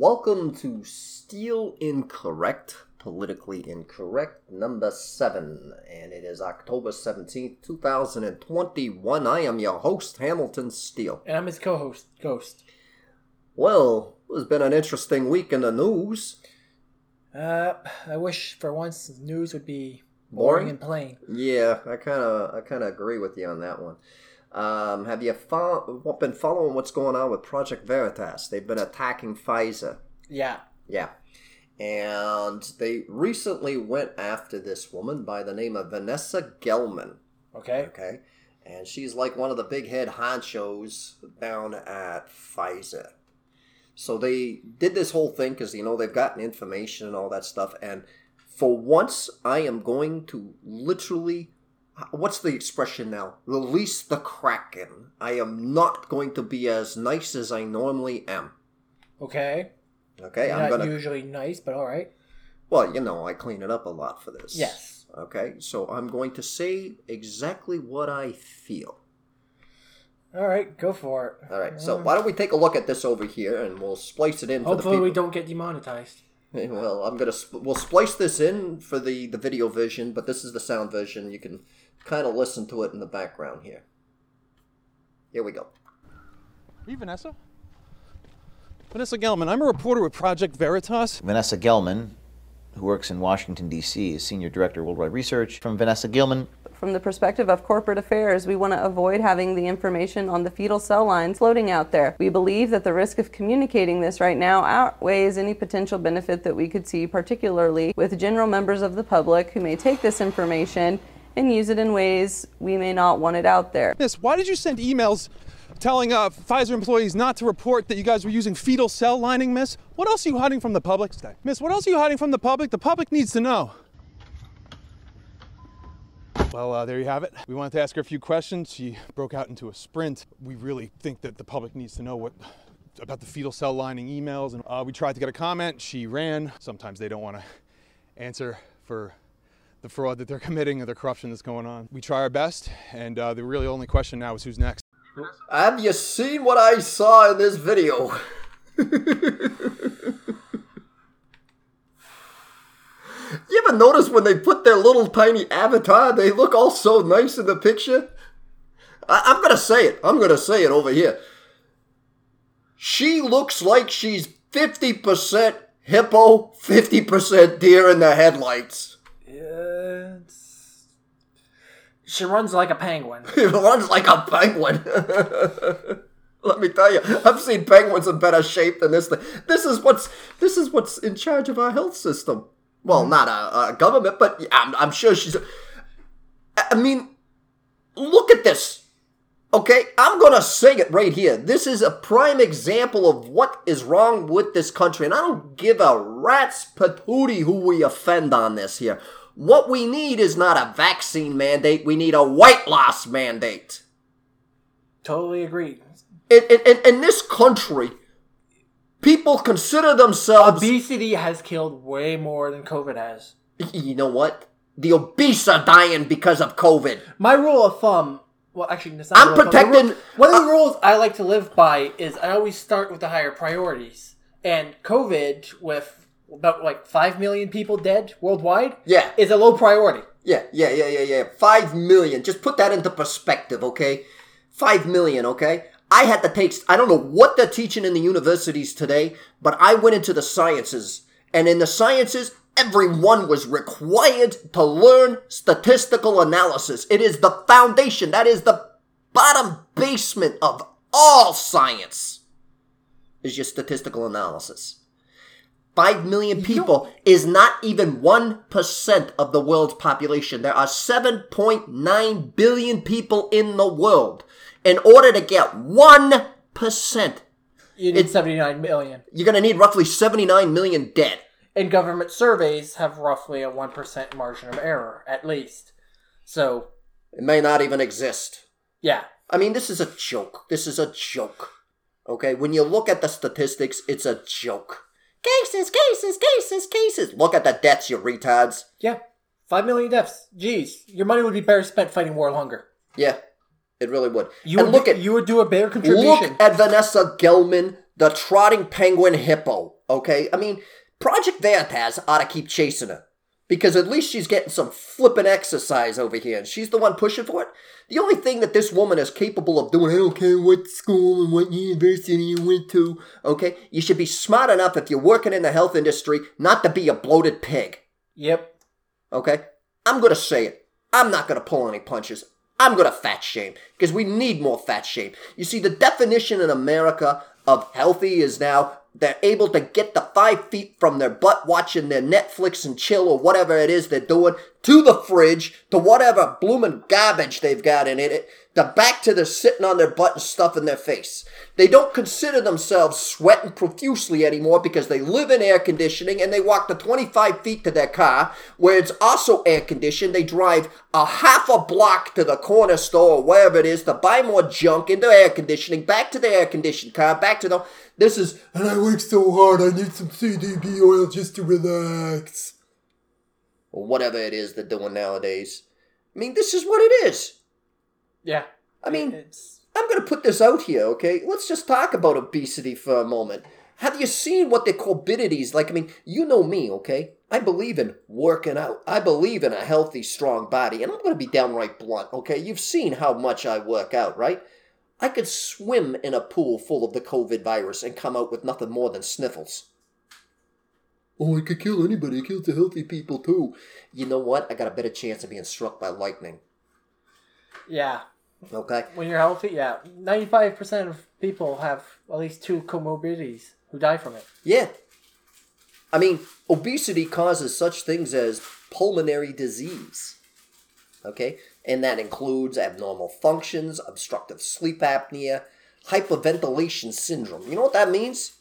welcome to Steele Incorrect, Politically Incorrect, number seven. And it is October 17th, 2021. I am your host, Hamilton Steele. And I'm his co host, Ghost. Well, it's been an interesting week in the news. Uh, I wish for once the news would be Boring? boring, and plain. Yeah, I kind of I kind of agree with you on that one. Um, have you fo- been following what's going on with Project Veritas? They've been attacking Pfizer. Yeah. Yeah. And they recently went after this woman by the name of Vanessa Gelman. Okay. Okay. And she's like one of the big head honchos down at Pfizer. So they did this whole thing because, you know, they've gotten information and all that stuff. And for once, I am going to literally, what's the expression now? Release the Kraken. I am not going to be as nice as I normally am. Okay. Okay. You're I'm not going to, usually nice, but all right. well, you know, I clean it up a lot for this. Yes. Okay. So I'm going to say exactly what I feel. All right, go for it. All right, so mm. why don't we take a look at this over here, and we'll splice it in. For Hopefully, the we people. don't get demonetized. Eh, well, I'm gonna sp- we'll splice this in for the the video version, but this is the sound version. You can kind of listen to it in the background here. Here we go. Are you Vanessa? Vanessa Gelman. I'm a reporter with Project Veritas. Vanessa Gelman, who works in Washington, D.C., is Senior Director of Worldwide Research. From Vanessa Gelman, From the perspective of corporate affairs, we want to avoid having the information on the fetal cell lines floating out there. We believe that the risk of communicating this right now outweighs any potential benefit that we could see, particularly with general members of the public who may take this information and use it in ways we may not want it out there. Miss, why did you send emails telling uh, Pfizer employees not to report that you guys were using fetal cell lining, Miss? What else are you hiding from the public? Miss, what else are you hiding from the public? The public needs to know. Well, uh, there you have it. We wanted to ask her a few questions. She broke out into a sprint. We really think that the public needs to know what about the fetal cell lining emails, and uh, we tried to get a comment. She ran. Sometimes they don't want to answer for the fraud that they're committing or the corruption that's going on. We try our best, and uh, the really only question now is who's next. Have you seen what I saw in this video? you ever notice when they put their little tiny avatar, they look all so nice in the picture? I- I'm gonna say it. I'm gonna say it over here. She looks like she's 50% hippo, 50% deer in the headlights. She runs like a penguin. It runs like a penguin. Let me tell you, I've seen penguins in better shape than this thing. This is what's this is what's in charge of our health system. Well, not a, a government, but I'm, I'm sure she's. I mean, look at this. Okay, I'm gonna say it right here. This is a prime example of what is wrong with this country, and I don't give a rat's patootie who we offend on this here. What we need is not a vaccine mandate. We need a weight loss mandate. Totally agree. In, in, in, this country, people consider themselves. Obesity has killed way more than COVID has. you know what? The obese are dying because of COVID. My rule of thumb. Well, actually, not I'm a rule of thumb. The protecting- rule- One of the uh, rules I like to live by is I always start with the higher priorities. And COVID, with about like five million people dead worldwide, Yeah. is a low priority. Yeah, yeah, yeah, yeah, yeah. Five million. Just put that into perspective, okay? Five million, okay? I had to take, I don't know what they're teaching in the universities today, but I went into the sciences. And in the sciences, everyone was required to learn statistical analysis. It is the foundation, that is the bottom basement of all science, is your statistical analysis. 5 million people is not even 1% of the world's population. There are 7.9 billion people in the world. In order to get 1%, You need 79 million. you're going to need roughly 79 million dead. And government surveys have roughly a 1% margin of error, at least. So, It may not even exist. yeah. I mean, this is a joke. This is a joke. Okay? When you look at the statistics, it's a joke. Cases, cases, cases, cases. Look at the deaths, you retards. Yeah. 5 million deaths. Jeez. Your money would be better spent fighting war longer. Yeah, it really would. You and would, look do- at you would do a better contribution. look at Vanessa Gelman, the trotting penguin hippo. Okay? I mean, Project Veritas ought to keep chasing her. Because at least she's getting some flippin' exercise over here, and she's the one pushing for it. The only thing that this woman is capable of doing, I don't care what school and what university you went to, okay? You should be smart enough if you're working in the health industry not to be a bloated pig, Yep. okay? I'm gonna say it. I'm not gonna pull any punches. I'm gonna fat shame, because we need more fat shame. You see, the definition in America of healthy is now they're able to get the five feet from their butt watching their Netflix and chill or whatever it is they're doing to the fridge to whatever blooming garbage they've got in it, the back to the sitting on their butt and stuffing their face. They don't consider themselves sweating profusely anymore because they live in air conditioning and they walk the 25 feet to their car where it's also air conditioned. They drive a half a block to the corner store or wherever it is to buy more junk into air conditioning, back to the air conditioned car, back to the. This is, and I work so hard, I need some CDB oil just to relax. Or whatever it is they're doing nowadays. I mean, this is what it is. Yeah. I mean, it's I'm going to put this out here, okay? Let's just talk about obesity for a moment. Have you seen what they call corbidities? Like, I mean, you know me, okay? I believe in working out. I believe in a healthy, strong body. And I'm going to be downright blunt, okay? You've seen how much I work out, right? I could swim in a pool full of the COVID virus and come out with nothing more than sniffles. Oh, it could kill anybody. It kills the healthy people too. You know what? I got a better chance of being struck by lightning. Yeah. Okay? When you're healthy, yeah. Ninety-five percent of people have at least two comorbidities who die from it. Yeah. I mean, obesity causes such things as pulmonary disease. Okay? And that includes abnormal functions, obstructive sleep apnea, hyperventilation syndrome. You know what that means?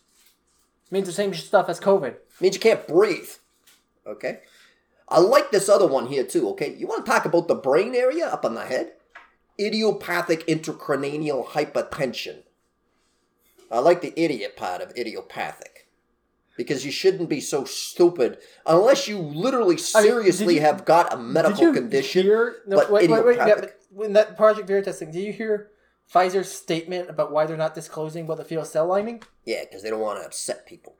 means the same stuff as COVID. It means you can't breathe. Okay? I like this other one here too, okay? You want to talk about the brain area up on the head? Idiopathic intracranial hypertension. I like the idiot part of idiopathic. Because you shouldn't be so stupid unless you literally I mean, seriously you- have got a medical condition. Hear, no, but wait, wait, wait. Yeah, but in that Project Veritas thing, did you hear Pfizer's statement about why they're not disclosing about the fetal cell lining? Yeah, because they don't want to upset people.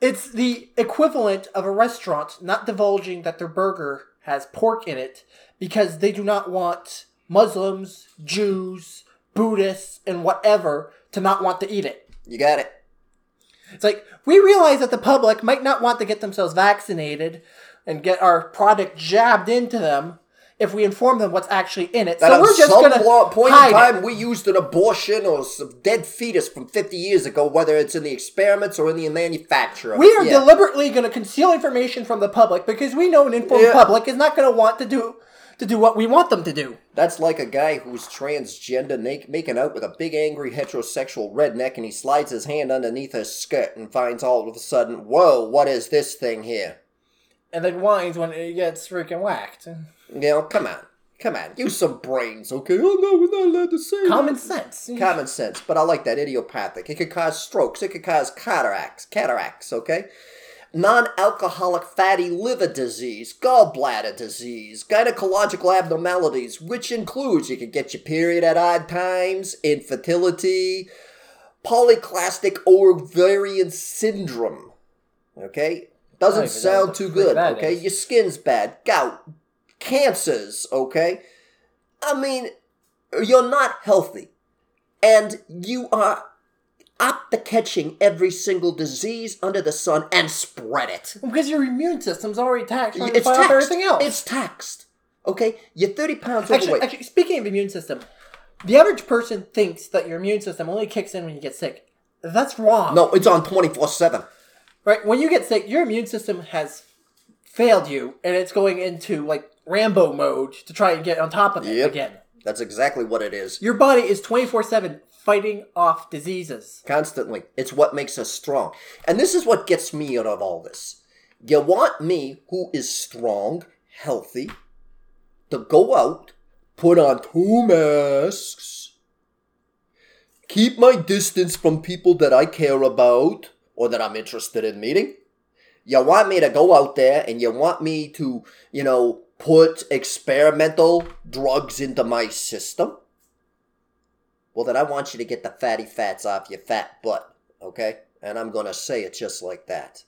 It's the equivalent of a restaurant not divulging that their burger has pork in it because they do not want Muslims, Jews, Buddhists, and whatever to not want to eat it. You got it. It's like we realize that the public might not want to get themselves vaccinated and get our product jabbed into them if we inform them what's actually in it. That so we're just gonna lo- point in it. time, we used an abortion or some dead fetus from 50 years ago, whether it's in the experiments or in the manufacture. We are Yeah. deliberately going to conceal information from the public because we know an informed Yeah. public is not going to want to do to do what we want them to do. That's like a guy who's transgender na- making out with a big angry heterosexual redneck and he slides his hand underneath her skirt and finds all of a sudden, whoa, what is this thing here? And then whines when it gets freaking whacked. You know, come on. Come on. Use some brains, okay? Oh no, we're not allowed to say Common that. sense. Common sense, but I like that idiopathic. It could cause strokes. It could cause cataracts. Cataracts, okay? Non-alcoholic fatty liver disease, gallbladder disease, gynecological abnormalities, which includes you can get your period at odd times, infertility, polyclastic ovarian syndrome. Okay, doesn't I don't even know sound too good. Okay, is. your skin's bad, gout, cancers. Okay, I mean, you're not healthy, and you are up to catching every single disease under the sun and spread it. Because your immune system's already taxed It's taxed. everything else. It's taxed. Okay, you're 30 pounds actually, overweight. actually, speaking of immune system, the average person thinks that your immune system only kicks in when you get sick. That's wrong. no, it's on 24 7. Right? When you get sick, your immune system has failed you, and it's going into like Rambo mode to try and get on top of it Yep. again. That's exactly what it is. Your body is twenty four seven fighting off diseases. Constantly. It's what makes us strong. And this is what gets me out of all this. You want me, who is strong, healthy, to go out, put on two masks, keep my distance from people that I care about or that I'm interested in meeting. You want me to go out there and you want me to, you know, put experimental drugs into my system? Well, then I want you to get the fatty fats off your fat butt, okay? And I'm going to say it just like that.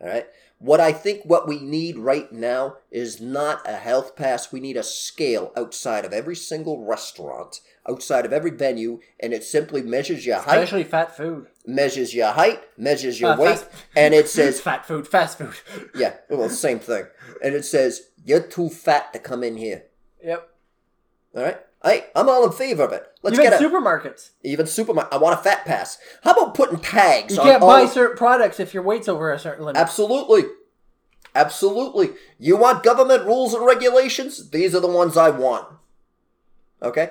All right. What I think what we need right now is not a health pass. We need a scale outside of every single restaurant, outside of every venue, and it simply measures your height, Especially fat food. measures your height, measures your Uh, weight, fast- and it says, fat food, fast food. yeah, well, same thing. And it says, you're too fat to come in here. Yep. All right. Hey, I'm all in favor of it. Let's Even get a supermarkets. even supermarket. I want a fat pass. How about putting tags You on can't all buy certain products if your weight's over a certain limit. Absolutely. Absolutely. You want government rules and regulations? These are the ones I want. Okay?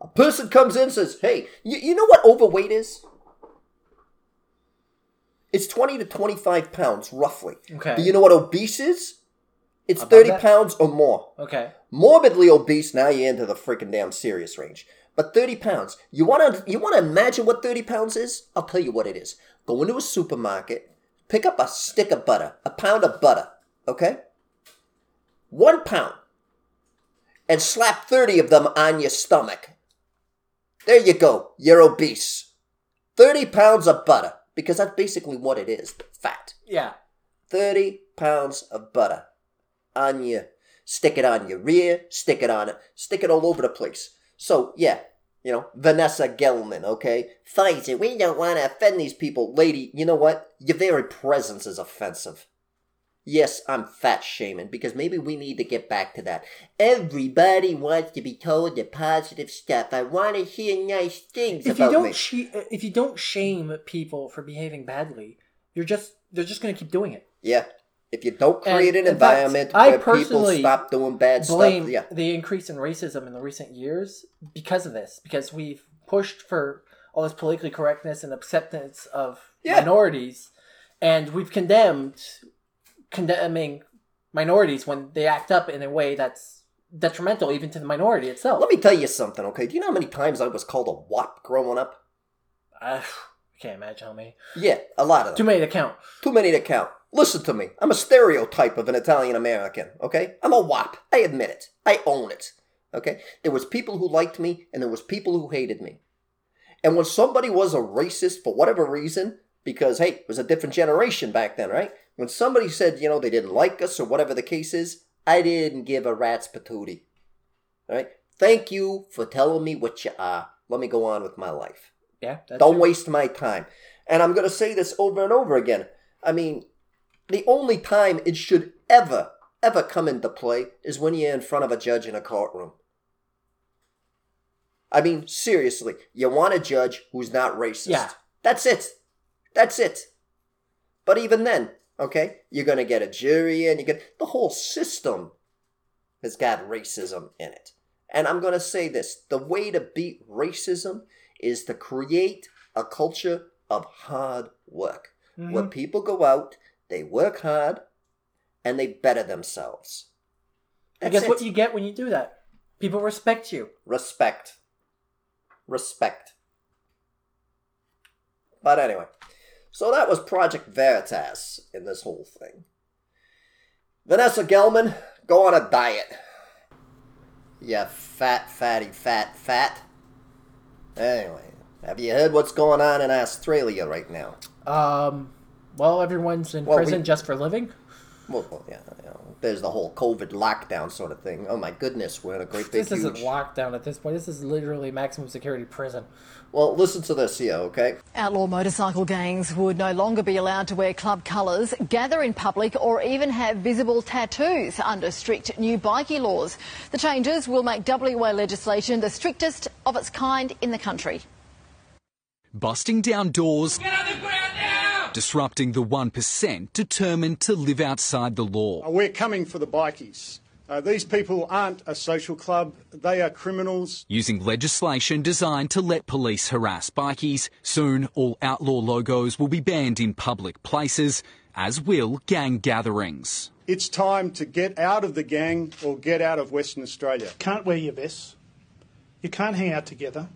A person comes in and says, hey, you, you know what overweight is? It's 20 to 25 pounds, roughly. Okay. Do you know what obese is? It's Above 30 that? pounds or more. Okay. Morbidly obese, now you're into the freaking damn serious range. But 30 pounds. You wanna you wanna imagine what 30 pounds is? I'll tell you what it is. Go into a supermarket, pick up a stick of butter, a pound of butter, okay? One pound. And slap 30 of them on your stomach. There you go. You're obese. 30 pounds of butter. Because that's basically what it is. Fat. Yeah. 30 pounds of butter on your stick it on your rear stick it on it, stick it all over the place. So yeah you know vanessa gelman okay? Pfizer, we don't want to offend these people. Lady you know what? Your very presence is offensive. Yes i'm fat shaming because maybe we need to get back to that. Everybody wants to be told the positive stuff. I want to hear nice things If you don't me. she- uh, if you don't shame people for behaving badly, you're just they're just going to keep doing it. yeah if you don't create And an fact, environment where people stop doing bad Blame stuff yeah the increase in racism in the recent years because of this because we've pushed for all this politically correctness and acceptance of Yeah. minorities and we've condemned condemning minorities when they act up in a way that's detrimental even to the minority itself. Let me tell you something, okay? Do you know how many times I was called a wop growing up? I can't imagine how many. Yeah, a lot of them. Too many to count. Too many to count. Listen to me. I'm a stereotype of an Italian American, okay? I'm a wop. I admit it. I own it. Okay? There was people who liked me and there was people who hated me. And when somebody was a racist for whatever reason, because hey, it was a different generation back then, right? When somebody said, you know, they didn't like us or whatever the case is, I didn't give a rat's patootie. All right? Thank you for telling me what you are. Let me go on with my life. Yeah. That's Don't waste my time. And I'm going to say this over and over again. I mean, the only time it should ever, ever come into play is when you're in front of a judge in a courtroom. I mean, seriously, you want a judge who's not racist. Yeah. That's it. That's it. But even then, okay, you're going to get a jury and you get the whole system has got racism in it. And I'm going to say this the way to beat racism is to create a culture of hard work where Mhm. people go out, they work hard, and they better themselves. And That's guess what you get when you do that? People respect you. Respect. Respect. But anyway, so that was Project Veritas in this whole thing. Vanessa Gelman, go on a diet. Yeah, fat, fatty, fat, fat. Anyway, have you heard what's going on in Australia right now? Um, well, everyone's in Well, prison we- just for living. Well, well, yeah, there's the whole COVID lockdown sort of thing. Oh my goodness, we're in a great big This isn't lockdown at this point. This is literally maximum security prison. well, listen to this here, okay? Outlaw motorcycle gangs would no longer be allowed to wear club colours, gather in public, or even have visible tattoos under strict new bikie laws. The changes will make WA legislation the strictest of its kind in the country. busting down doors, disrupting the 1% determined to live outside the law. Uh, We're coming for the bikies. Uh, these people aren't a social club, they are criminals. Using legislation designed to let police harass bikies, soon all outlaw logos will be banned in public places, as will gang gatherings. It's time to get out of the gang or get out of Western Australia. can't wear your vests. You can't hang out together.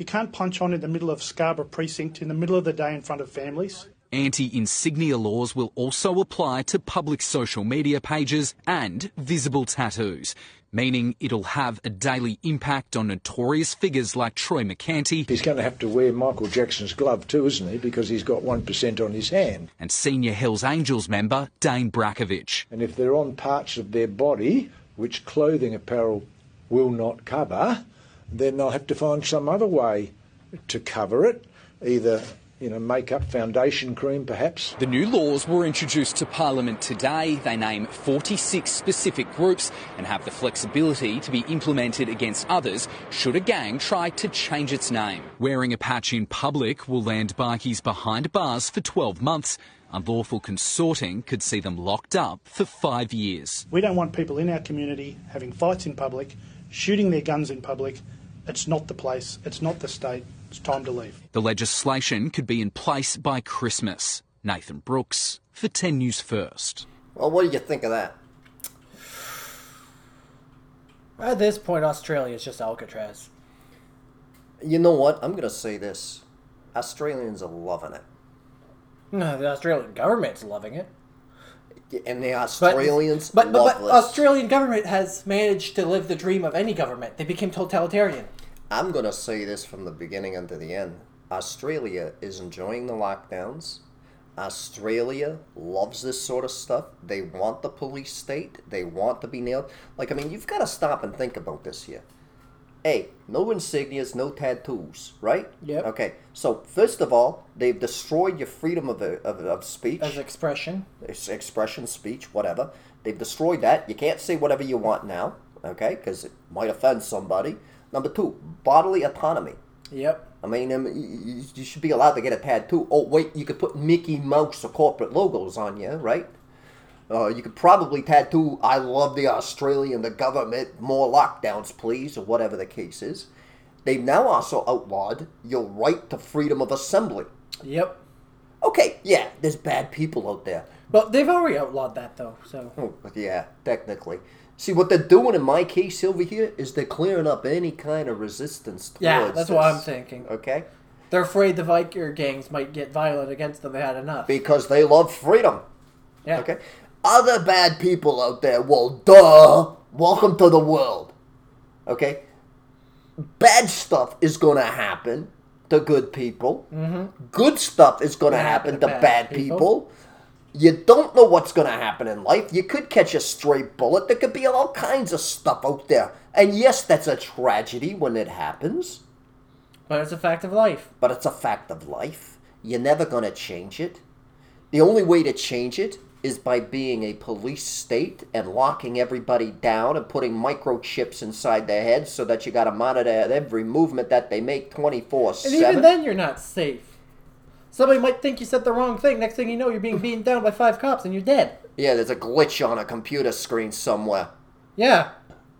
You can't punch on in the middle of Scarborough precinct in the middle of the day in front of families. Anti insignia laws will also apply to public social media pages and visible tattoos, meaning it'll have a daily impact on notorious figures like Troy Mercanti He's going to have to wear Michael Jackson's glove too, isn't he? Because he's got 1% on his hand. and senior Hells Angels member Dane Brakovich. And if they're on parts of their body which clothing apparel will not cover, then they'll have to find some other way to cover it, either you know makeup, foundation cream, perhaps. The new laws were introduced to Parliament today. They name 46 specific groups and have the flexibility to be implemented against others should a gang try to change its name. Wearing a patch in public will land bikies behind bars for 12 months. Unlawful consorting could see them locked up for five years. We don't want people in our community having fights in public, shooting their guns in public. It's not the place, it's not the state, it's time to leave. The legislation could be in place by Christmas. Nathan Brooks for 10 News First. Well, what do you think of that? At this point, Australia is just Alcatraz. You know what? I'm gonna say this: Australians are loving it, No, the Australian government's loving it. And the Australians but, but, love but. Australian government has managed to live the dream of any government. They became totalitarian. I'm gonna say this from the beginning until the end. Australia is enjoying the lockdowns. Australia loves this sort of stuff. They want the police state. They want to be nailed. Like, I mean, you've got to stop and think about this here. Hey, no insignias, no tattoos, right? Yep. Okay, so first of all, they've destroyed your freedom of, of, of speech. As expression. Ex- expression, speech, whatever. They've destroyed that. You can't say whatever you want now, okay? Because it might offend somebody. Number two, bodily autonomy. Yep. I mean, um, y- y- you should be allowed to get a tattoo. Oh, wait, you could put Mickey Mouse or corporate logos on you, right? Uh, you could probably tattoo "I love the Australian, the government, more lockdowns, please," or whatever the case is. They've now also outlawed your right to freedom of assembly. Yep. Okay, yeah, there's bad people out there. But they've already outlawed that though. So Oh, yeah, technically. See, what they're doing in my case over here is they're clearing up any kind of resistance towards yeah, that's what I'm thinking. Okay? They're afraid the Viker gangs might get violent against them. They had enough. Because they love freedom. yeah. Okay? Other bad people out there, well, duh, welcome to the world. Okay? Bad stuff is going to happen to good people. Mm-hmm. Good stuff is going to happen, to bad, people. You don't know what's going to happen in life. You could catch a stray bullet. There could be all kinds of stuff out there. And yes, that's a tragedy when it happens, But it's a fact of life. but it's a fact of life. You're never going to change it. The only way to change it is by being a police state and locking everybody down and putting microchips inside their heads so that you got to monitor every movement that they make 24 7. And even then, you're not safe. Somebody might think you said the wrong thing. Next thing you know, you're being beaten down by five cops and you're dead. Yeah, there's a glitch on a computer screen somewhere. Yeah.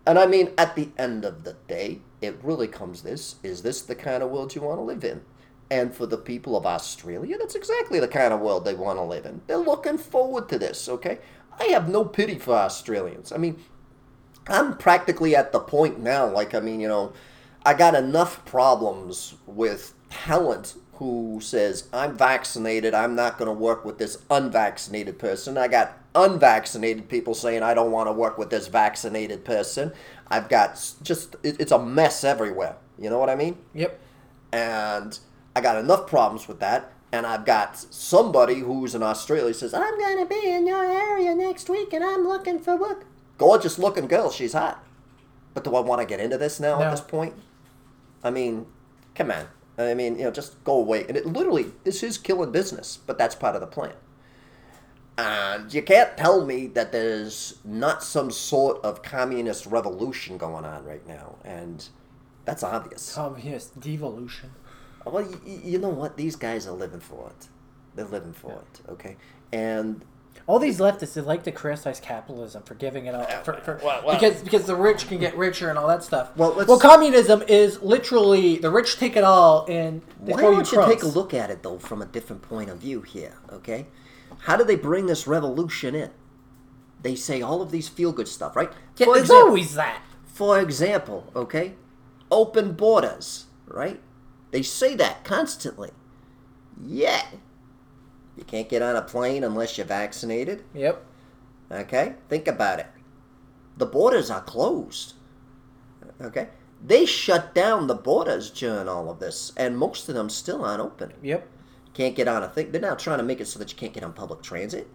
And I mean, at the end of the day, it really comes this is this the kind of world you want to live in? And for the people of Australia, that's exactly the kind of world they want to live in. They're looking forward to this, okay? I have no pity for Australians. I mean, I'm practically at the point now, like, I mean, you know, I got enough problems with talent who says, I'm vaccinated, I'm not going to work with this unvaccinated person. I got unvaccinated people saying, I don't want to work with this vaccinated person. I've got just, it, it's a mess everywhere. You know what I mean? Yep. And I got enough problems with that. And I've got somebody who's in Australia says, I'm going to be in your area next week and I'm looking for work. Gorgeous looking girl. She's hot. But do I want to get into this now No. at this point? I mean, come on. I mean, you know, just go away. And it literally, this is killing business, but that's part of the plan. And you can't tell me that there's not some sort of communist revolution going on right now. And that's obvious. Communist devolution. Well, y- y- you know what? These guys are living for it. They're living for it, okay? And All these leftists they like to criticize capitalism for giving it up for, for, because because the rich can get richer and all that stuff. Well, let's- well, communism is literally the rich take it all and they why throw don't you crumbs. take a look at it, though, from a different point of view here, okay? How do they bring this revolution in? They say all of these feel good stuff, right? Yeah, For it's example- always that. For example, okay? Open borders, right? They say that constantly. Yet, you Can't get on a plane unless you're vaccinated. Yep. Okay? Think about it. The borders are closed. Okay? They shut down the borders during all of this, and most of them still aren't open. Yep. Can't get on a thing. They're now trying to make it so that you can't get on public transit.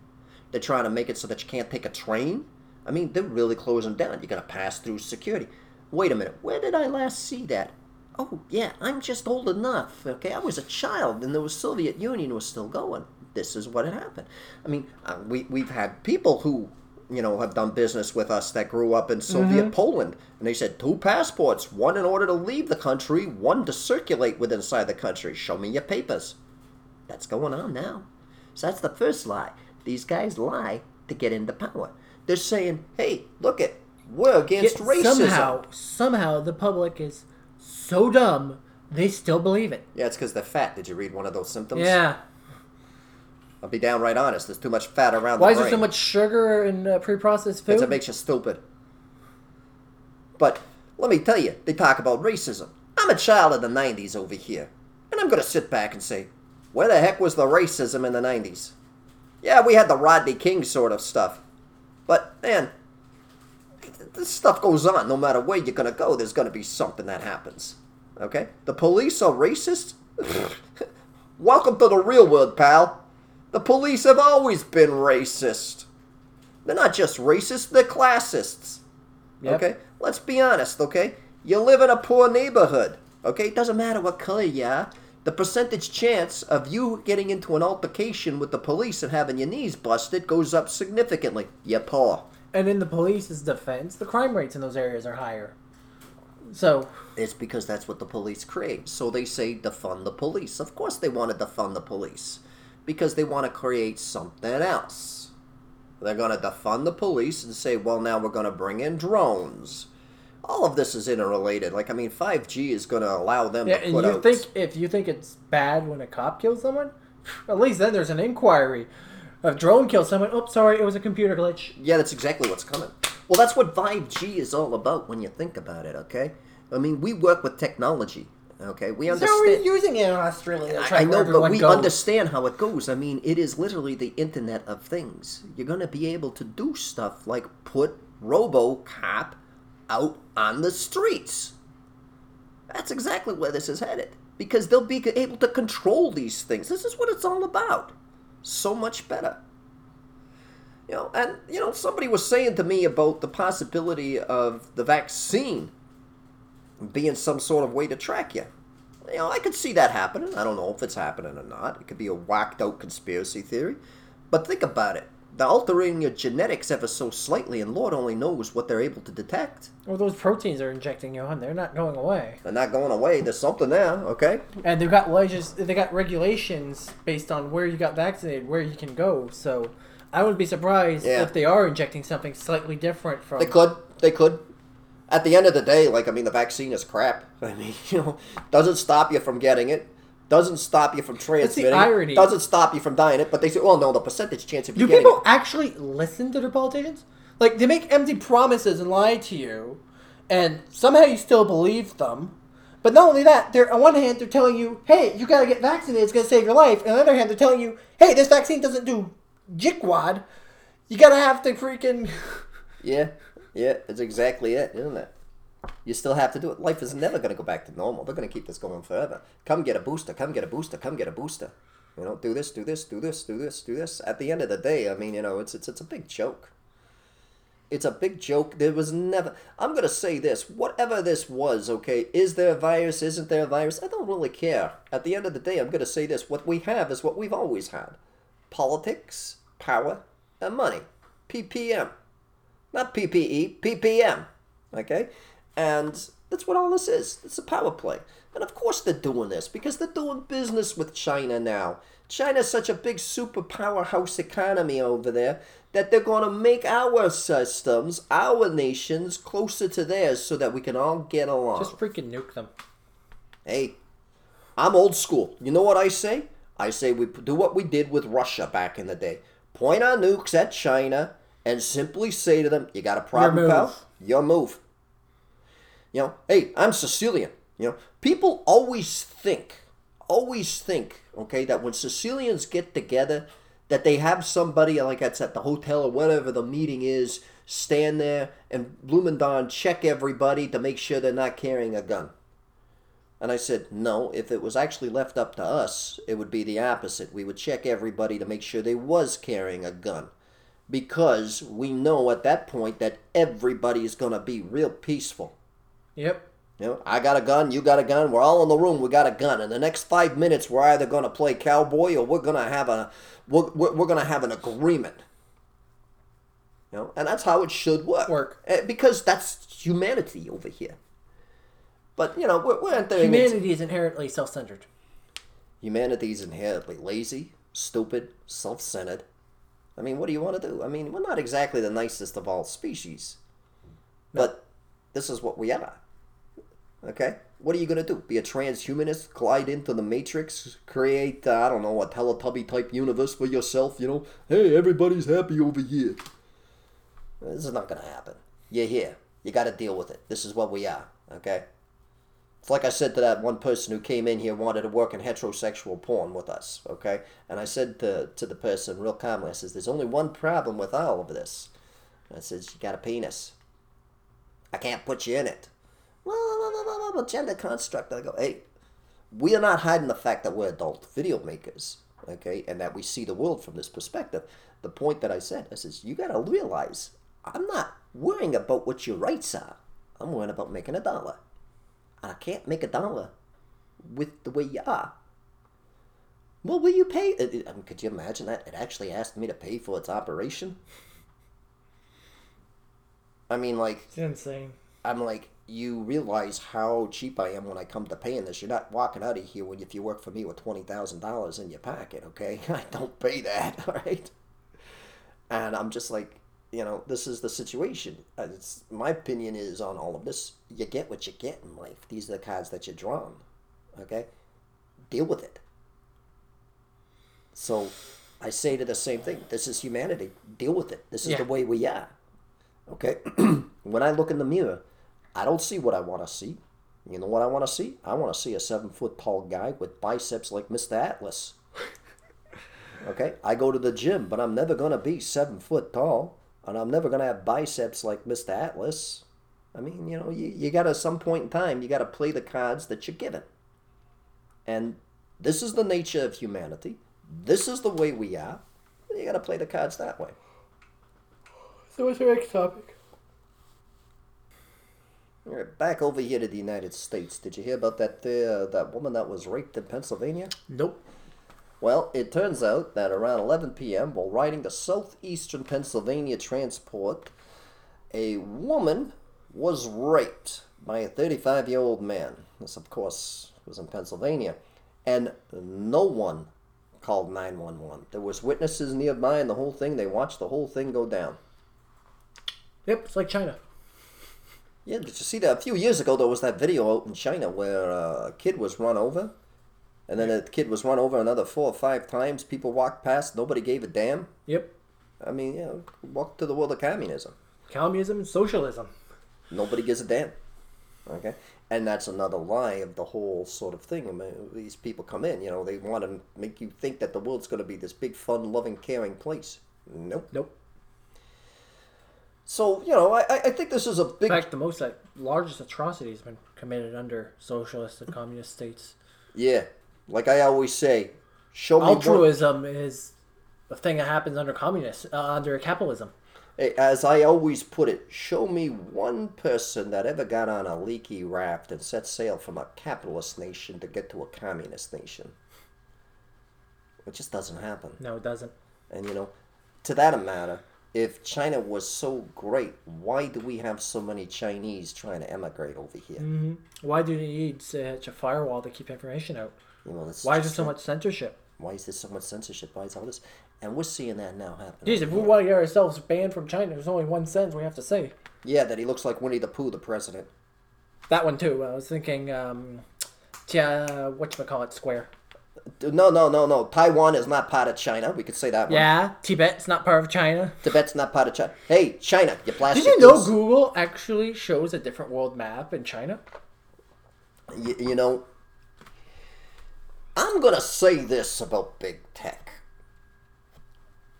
They're trying to make it so that you can't take a train. I mean, they're really closing down. You're going to pass through security. Wait a minute. Where did I last see that? Oh, yeah, I'm just old enough. Okay, I was a child, and the Soviet Union was still going. This is what had happened. I mean, uh, we, we've had people who you know, have done business with us that grew up in Soviet Mhm. Poland. And they said two passports, one in order to leave the country, one to circulate within inside the country. Show me your papers. That's going on now. So that's the first lie. These guys lie to get into power. They're saying, hey, look it, we're against Yet racism. Somehow, somehow the public is so dumb they still believe it. Yeah, it's because they're fat. Did you read one of those symptoms? Yeah. I'll be downright honest. There's too much fat around Why the is there so much sugar in uh, pre-processed food? Because it makes you stupid. But let me tell you, they talk about racism. I'm a child of the 90s over here. And I'm going to sit back and say, where the heck was the racism in the 90s? Yeah, we had the Rodney King sort of stuff. But, man, this stuff goes on. No matter where you're going to go, there's going to be something that happens. Okay? The police are racist? Welcome to the real world, pal. The police have always been racist. They're not just racist, they're classists. Yep. Okay? Let's be honest, okay? You live in a poor neighborhood, okay? It doesn't matter what color you are. The percentage chance of you getting into an altercation with the police and having your knees busted goes up significantly. You're poor. And in the police's defense, the crime rates in those areas are higher. So It's because that's what the police create. So they say defund the police. Of course they want to defund the police. Because they want to create something else. They're going to defund the police and say, well, now we're going to bring in drones. All of this is interrelated. Like, I mean, 5G is going to allow them yeah, to and put you out. think if you think it's bad when a cop kills someone, at least then there's an inquiry. If drone kills someone, oh sorry, it was a computer glitch. Yeah, that's exactly what's coming. Well, that's what 5G is all about when you think about it, okay? I mean, we work with technology, okay? We So understand. we're using it in Australia. to I, I know, but we goes. understand how it goes. I mean, it is literally the Internet of Things. You're going to be able to do stuff like put RoboCop out on the streets. That's exactly where this is headed. Because they'll be able to control these things. This is what it's all about. So much better. You know, and you know, somebody was saying to me about the possibility of the vaccine being some sort of way to track you. You know, I could see that happening. I don't know if it's happening or not. It could be a whacked out conspiracy theory. But think about it. They're altering your genetics ever so slightly, and Lord only knows what they're able to detect. Well, those proteins are injecting you on. They're not going away. They're not going away. There's something there, okay? And they've got legis- they got regulations based on where you got vaccinated, where you can go. So I wouldn't be surprised Yeah. if they are injecting something slightly different from. They could. They could. At the end of the day, like, I mean, the vaccine is crap. I mean, you know, doesn't stop you from getting it. Doesn't stop you from transmitting. it, irony. Doesn't stop you from dying it. But they say, well, no, the percentage chance of you Do getting people it. actually listen to their politicians? Like they make empty promises and lie to you, and somehow you still believe them. But not only that, they're on one hand they're telling you, "Hey, you gotta get vaccinated; it's gonna save your life." And on the other hand, they're telling you, "Hey, this vaccine doesn't do jickwad. You gotta have to freaking." Yeah, yeah, it's exactly it, isn't it? You still have to do it. Life is never going to go back to normal. They're going to keep this going forever. Come get a booster. Come get a booster. Come get a booster. You know, do this, do this, do this, do this, do this. At the end of the day, I mean, you know, it's it's it's a big joke. It's a big joke. There was never. I'm going to say this. Whatever this was, okay, is there a virus? Isn't there a virus? I don't really care. At the end of the day, I'm going to say this. What we have is what we've always had politics, power, and money. PPM. Not PPE, PPM. Okay? And that's what all this is. It's a power play. And of course they're doing this because they're doing business with China now. China's such a big super powerhouse economy over there that they're going to make our systems, our nations, closer to theirs so that we can all get along. Just freaking nuke them. Hey, I'm old school. You know what I say? I say we do what we did with Russia back in the day. Point our nukes at China and simply say to them, "You got a problem, pal? Your move." You know, hey, I'm Sicilian. You know, people always think, always think, okay, that when Sicilians get together, that they have somebody like that's at the hotel or whatever the meeting is stand there and Blumendon check everybody to make sure they're not carrying a gun. And I said, no, if it was actually left up to us, it would be the opposite. We would check everybody to make sure they was carrying a gun. Because we know at that point that everybody is going to be real peaceful. Yep. You know, I got a gun, you got a gun, we're all in the room, we got a gun. In the next five minutes, we're either going to play cowboy or we're going to have a, we're, we're, we're going to have an agreement. You know, and that's how it should work. Work. Eh, Because that's humanity over here. But, you know, we're, we're entering into- Humanity is inherently self-centered. Humanity is inherently lazy, stupid, self centered. I mean, what do you want to do? I mean, we're not exactly the nicest of all species. But this is what we are. Okay? What are you going to do? Be a transhumanist, glide into the Matrix, create, uh, I don't know, a Teletubby type universe for yourself, you know? Hey, everybody's happy over here. This is not going to happen. You're here. You got to deal with it. This is what we are. Okay? It's like I said to that one person who came in here wanted to work in heterosexual porn with us, okay? And I said to, to the person real calmly, I says, there's only one problem with all of this. I says, you got a penis. I can't put you in it. Well, well, gender construct. I go, hey, we are not hiding the fact that we're adult video makers, okay? And that we see the world from this perspective. The point that I said, I says, you got to realize, I'm not worrying about what your rights are. I'm worrying about making a dollar. And I can't make a dollar with the way you are. Well, will you pay? I mean, um, could you imagine that? It actually asked me to pay for its operation. I mean, like, It's insane. I'm like, you realize how cheap I am when I come to paying this. You're not walking out of here when if you work for me with twenty thousand dollars in your pocket, okay? I don't pay that, all right? And I'm just like, you know, this is the situation. It's my opinion is on all of this. You get what you get in life. These are the cards that you're drawn, okay? Deal with it. So, I say to the same thing. This is humanity. Deal with it. This is Yeah. the way we are. Okay? when I look in the mirror, I don't see what I want to see. You know what I want to see? I want to see a seven foot tall guy with biceps like Mr. Atlas. okay? I go to the gym, but I'm never going to be seven foot tall, and I'm never going to have biceps like Mr. Atlas. I mean, you know, you, you got to, some point in time, you got to play the cards that you're given. And this is the nature of humanity. This is the way we are. You got to play the cards that way. So what's your next topic? Back over here to the United States. Did you hear about that uh, that woman that was raped in Pennsylvania? Nope. Well, it turns out that around 11 p.m., while riding the southeastern Pennsylvania transport, a woman was raped by a 35 year old man. This, of course, was in Pennsylvania. And no one called 911. There was witnesses nearby and the whole thing. They watched the whole thing go down. Yep, it's like China. Yeah, did you see that? A few years ago, there was that video out in China where uh, a kid was run over. And then the kid was run over another four or five times. People walked past. Nobody gave a damn. Yep. I mean, you know, walk to the world of communism. Communism and socialism. Nobody gives a damn. Okay? And that's another lie of the whole sort of thing. I mean, these people come in, you know, they want to make you think that the world's going to be this big, fun, loving, caring place. Nope. Nope. So, you know, I, I I think this is a big. In fact, the most like, largest atrocity has been committed under socialist and communist states. Yeah. Like I always say, show me. one- Altruism is a thing that happens under communist, uh, under capitalism. Hey, As I always put it, show me one person that ever got on a leaky raft and set sail from a capitalist nation to get to a communist nation. It just doesn't happen. No, it doesn't. And you know, to that matter, if China was so great, why do we have so many Chinese trying to emigrate over here? hmm Why do you need such a firewall to keep information out? You know, Why is there so much censorship? Why is there so much censorship? Why is all this? And we're seeing that now happen. Jeez, if we want to get ourselves banned from China, there's only one sentence we have to say. Yeah, that he looks like Winnie the Pooh, the president. That one too. I was thinking, um, yeah, what you call it, Square. No, no, no, no. Taiwan is not part of China. We could say that. one. Yeah, Tibet's not part of China. Tibet's not part of China. Hey, China, you plastic. Did you know. Google actually shows a different world map in China? you, you know, I'm gonna say this about big tech.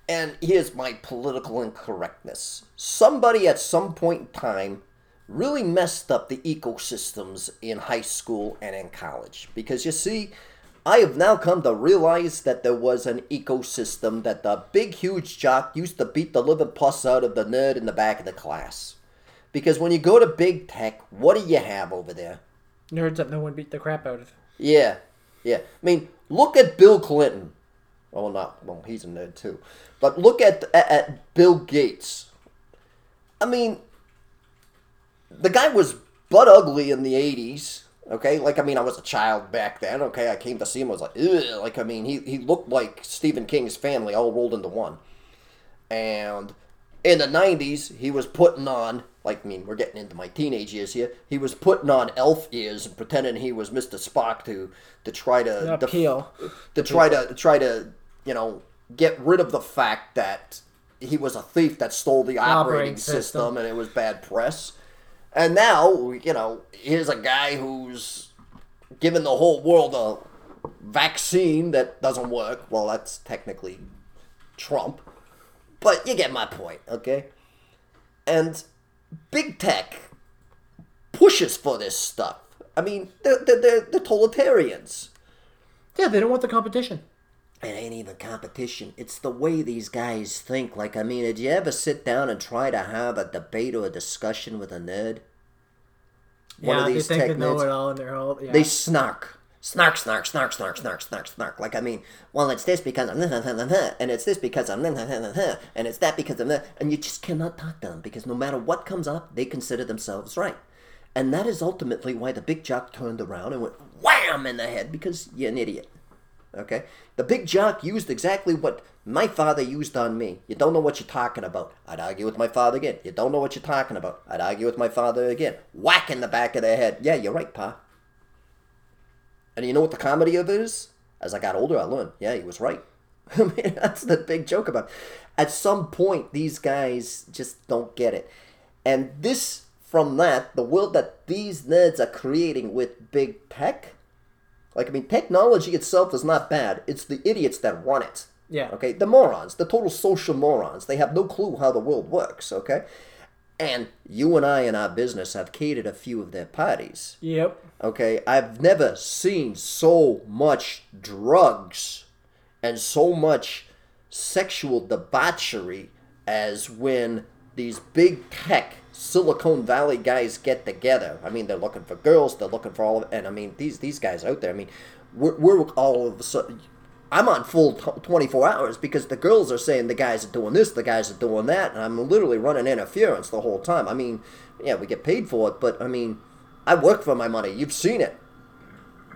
And here's my political incorrectness. Somebody at some point in time really messed up the ecosystems in high school and in college. Because you see, I have now come to realize that there was an ecosystem that the big, huge jock used to beat the living pus out of the nerd in the back of the class. Because when you go to big tech, what do you have over there? Nerds that no one beat the crap out of. Yeah, yeah. I mean, look at Bill Clinton. Well, not well, he's a nerd too. But look at at, at Bill Gates. I mean, the guy was butt ugly in the '80s. Okay, like I mean, I was a child back then. Okay, I came to see him. I was like, Ugh. like I mean, he he looked like Stephen King's family all rolled into one. And in the '90s, he was putting on like I mean, we're getting into my teenage years here. He was putting on elf ears and pretending he was Mr. Spock to to try to def- Appeal. to try to try to you know get rid of the fact that he was a thief that stole the operating, Operating system. system. and it was bad press. And now, you know, here's a guy who's given the whole world a vaccine that doesn't work. Well, that's technically Trump. But you get my point, okay? And big tech pushes for this stuff. I mean, they're, they're, they're, totalitarians. Yeah, they don't want the competition. It ain't even competition. It's the way these guys think. Like, I mean, did you ever sit down and try to have a debate or a discussion with a nerd? One yeah, of these they think they know it all, and they're all. Yeah. They snark. Snark, snark, snark, snark, snark, snark, snark. Like, I mean, well, it's this because I'm and it's this because I'm and it's that because I'm and you just cannot talk to them because no matter what comes up, they consider themselves right. And that is ultimately why the big jock turned around and went wham in the head because you're an idiot. Okay? The big jock used exactly what my father used on me. You don't know what you're talking about. I'd argue with my father again. You don't know what you're talking about. I'd argue with my father again. Whack in the back of the head. Yeah, you're right, Pa. And you know what the comedy of it is? As I got older, I learned. Yeah, he was right. I mean, that's the big joke about. It. At some point, these guys just don't get it, and this from that, the world that these nerds are creating with big tech. Like I mean, technology itself is not bad. It's the idiots that run it. Yeah. Okay, the morons, the total social morons. They have no clue how the world works. Okay, and you and I in our business have catered a few of their parties. Yep. Okay, I've never seen so much drugs and so much sexual debauchery as when these big tech Silicon Valley guys get together. I mean, they're looking for girls, they're looking for all of, and I mean, these these guys out there. I mean, we're, we're all of a sudden. I'm on full t- 24 hours because the girls are saying the guys are doing this, the guys are doing that, and I'm literally running interference the whole time. I mean, yeah, we get paid for it, but I mean, I work for my money. You've seen it.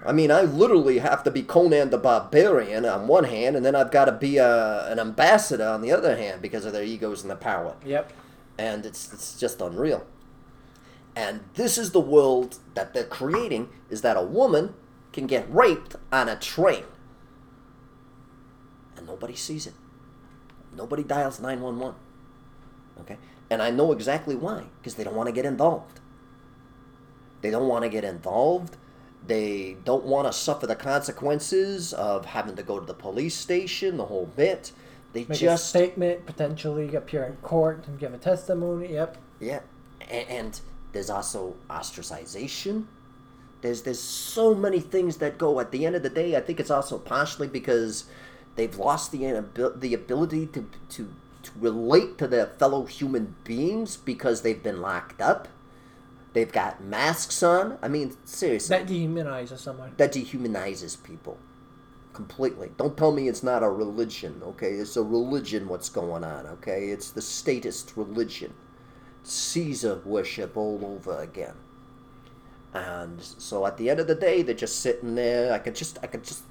I mean, I literally have to be Conan the Barbarian on one hand, and then I've got to be a, an ambassador on the other hand because of their egos and the power. Yep. And it's, it's just unreal. And this is the world that they're creating, is that a woman can get raped on a train. And nobody sees it. Nobody dials 911. Okay? And I know exactly why, because they don't want to get involved. They don't want to get involved. They don't want to suffer the consequences of having to go to the police station, the whole bit. They Make a just statement, potentially appear in court and give a testimony. Yep. yeah, and, and there's also ostracization. There's there's so many things that go. At the end of the day, I think it's also partially because they've lost the the ability to to to relate to their fellow human beings because they've been locked up. They've got masks on. I mean, seriously, That dehumanizes someone. that dehumanizes people completely. Don't tell me it's not a religion, okay? It's a religion what's going on, okay? It's the statist religion. Caesar worship all over again. And so at the end of the day, they're just sitting there. I could just, I could just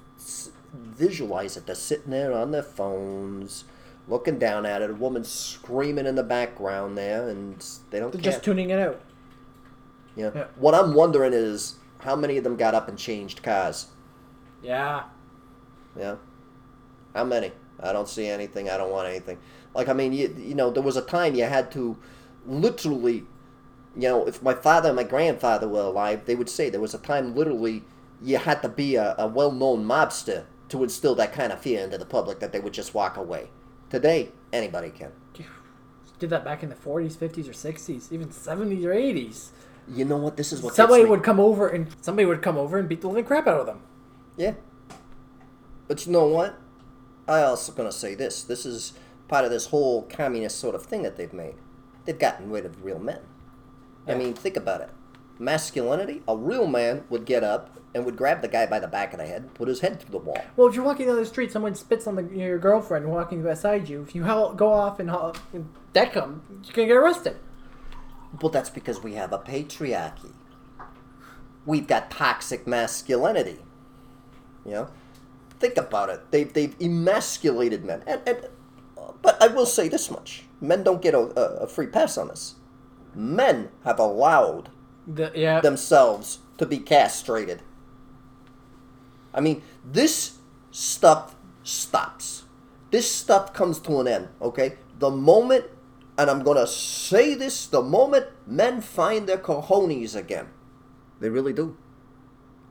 visualize it. They're sitting there on their phones, looking down at it. A woman screaming in the background there, and they don't They're care. just tuning it out. yeah. Yeah. What I'm wondering is how many of them got up and changed cars. Yeah. Yeah. How many? I don't see anything. I don't want anything. Like I mean, you, you know, there was a time you had to literally, you know, if my father and my grandfather were alive, they would say there was a time literally you had to be a, a well-known mobster to instill that kind of fear into the public that they would just walk away. Today, anybody can. Did that back in the 40s, 50s, or 60s, even 70s or 80s. You know what? This is what somebody would come over and somebody would come over and beat the living crap out of them. Yeah. But you know what? I also gonna say this. This is part of this whole communist sort of thing that they've made. They've gotten rid of real men. I mean, think about it. Masculinity. A real man would get up and would grab the guy by the back of the head, put his head through the wall. Well, if you're walking down the street, someone spits on the, your girlfriend walking beside you. If you go off and, and deck them, you're gonna get arrested. Well, that's because we have a patriarchy. We've got toxic masculinity. You know, think about it. They've they've emasculated men, and, and but I will say this much: men don't get a, a, free pass on this. Men have allowed The, yeah. themselves to be castrated. I mean, this stuff stops. This stuff comes to an end, okay? The moment, and I'm gonna say this, the moment men find their cojones again. They really do.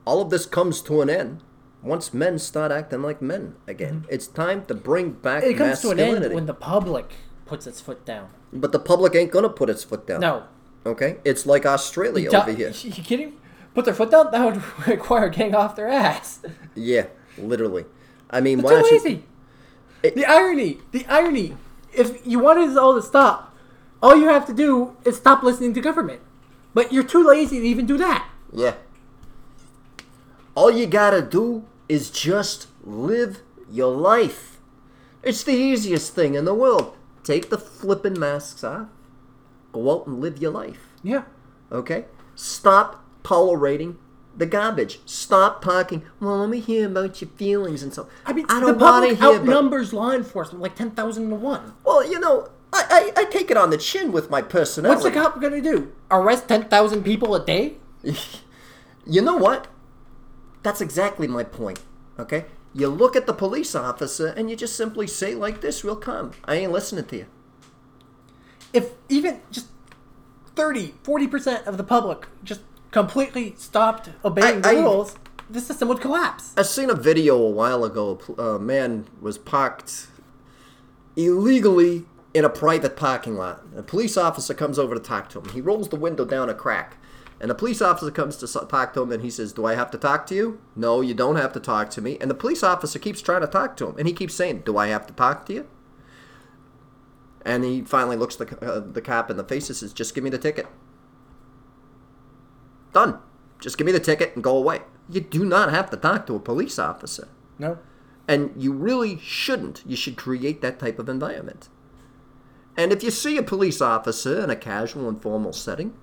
All of this comes to an end once men start acting like men again. Mm-hmm. It's time to bring back it comes to an end when the public puts its foot down. But the public ain't gonna put its foot down. No. Okay? It's like Australia over here. You kidding? Put their foot down? That would require getting off their ass. Yeah, literally. I mean, They're why too don't you? lazy. the irony, the irony. If you wanted this all to stop, all you have to do is stop listening to government. But you're too lazy to even do that. Yeah. All you gotta do is just live your life. It's the easiest thing in the world. Take the flippin' masks off. Go out and live your life. Yeah. Okay? Stop tolerating the garbage. Stop talking. Well, let me hear about your feelings and so. I mean, I the don't to public hear. About, outnumbers law enforcement like 10,000 to 1. well, you know, I, I I take it on the chin with my personality. What's the cop going to do? Arrest 10,000 people a day? You know what? That's exactly my point. Okay? You look at the police officer and you just simply say like this, real calm. I ain't listening to you. If even just 30, 40% of the public just completely stopped obeying I- the rules, the system would collapse. I seen a video a while ago. A man was parked illegally in a private parking lot. A police officer comes over to talk to him. He rolls the window down a crack. And the police officer comes to talk to him and he says, Do I have to talk to you? No, you don't have to talk to me. And the police officer keeps trying to talk to him. And he keeps saying, Do I have to talk to you? And he finally looks the, uh, the cop in the face and says, Just give me the ticket. Done. Just give me the ticket and go away. You do not have to talk to a police officer. No. And you really shouldn't. You should create that type of environment. And if you see a police officer in a casual, informal setting,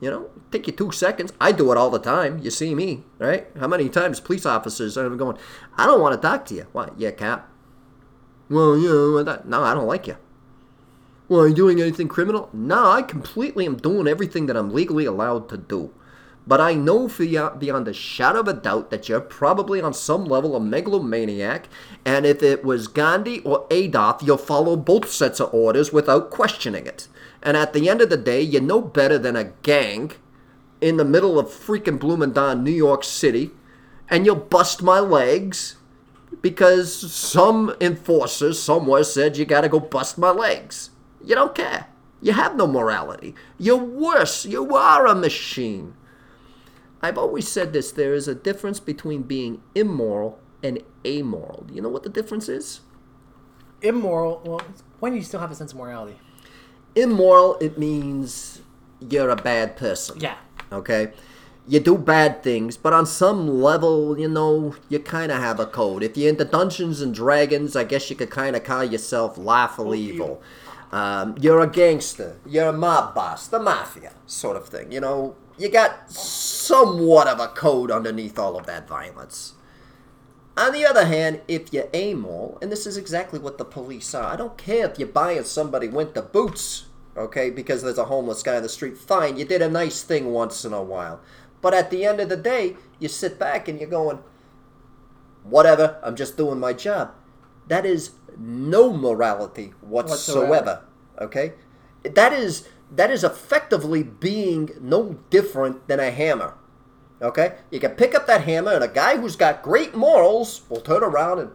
you know, take you two seconds. I do it all the time. You see me, right? How many times police officers are going, I don't want to talk to you. Why? Yeah, cap. Well, you know, no, I don't like you. Well, are you doing anything criminal? No, I completely am doing everything that I'm legally allowed to do. But I know beyond a shadow of a doubt that you're probably on some level a megalomaniac, and if it was Gandhi or Adolf, you'll follow both sets of orders without questioning it. And at the end of the day, you're no better than a gang in the middle of freaking Bloomingdon, New York City, and you'll bust my legs because some enforcer somewhere said you gotta go bust my legs. You don't care. You have no morality. You're worse. You are a machine. I've always said this there is a difference between being immoral and amoral. Do you know what the difference is? Immoral. Well, when you still have a sense of morality. Immoral, it means you're a bad person. Yeah. Okay? You do bad things, but on some level, you know, you kind of have a code. If you're into Dungeons and Dragons, I guess you could kind of call yourself lawful evil. Um, you're a gangster. You're a mob boss, the mafia sort of thing. You know, you got somewhat of a code underneath all of that violence. On the other hand, if you're amoral, and this is exactly what the police are, I don't care if you're buying somebody winter boots, okay, because there's a homeless guy on the street. Fine, you did a nice thing once in a while. But at the end of the day, you sit back and you're going, whatever, I'm just doing my job. That is no morality whatsoever, Whatsoever. okay? That is that is effectively being no different than a hammer. Okay? You can pick up that hammer and a guy who's got great morals will turn around and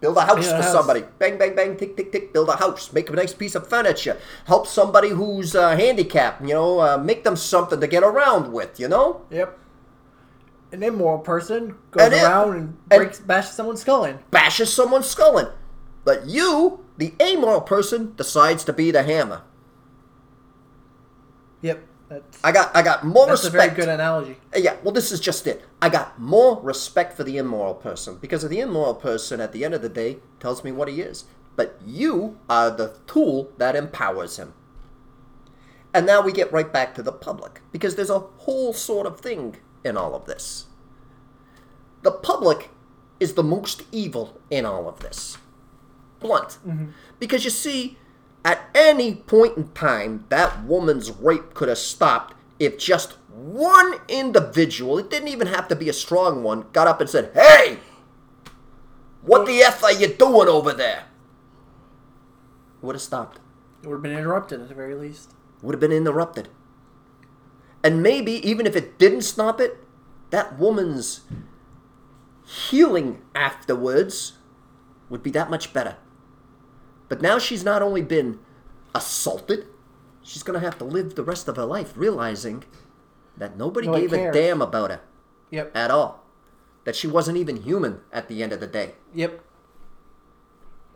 Build a house for house. somebody. Bang, bang, bang, tick, tick, tick. Build a house. Make a nice piece of furniture. Help somebody who's uh, handicapped. You know, uh, make them something to get around with. You know. Yep. An immoral person goes And around and and- breaks, bashes someone's skull in. bashes someone's skull in. But you, the amoral person, decides to be the hammer. That's, I got I got more that's a very good analogy. Uh, yeah, well, this is just it. I got more respect for the immoral person because the immoral person, at the end of the day, tells me what he is. But you are the tool that empowers him. And now we get right back to the public because there's a whole sort of thing in all of this. The public is the most evil in all of this. Blunt. Mm-hmm. Because you see, at any point in time, that woman's rape could have stopped if just one individual, it didn't even have to be a strong one, got up and said, Hey! What the F are you doing over there? Would have stopped. It would have been interrupted at the very least. Would have been interrupted. And maybe, even if it didn't stop it, that woman's healing afterwards would be that much better. But now she's not only been assaulted, she's going to have to live the rest of her life realizing that nobody Nobody gave a damn about her Yep. at all. That she wasn't even human at the end of the day. Yep.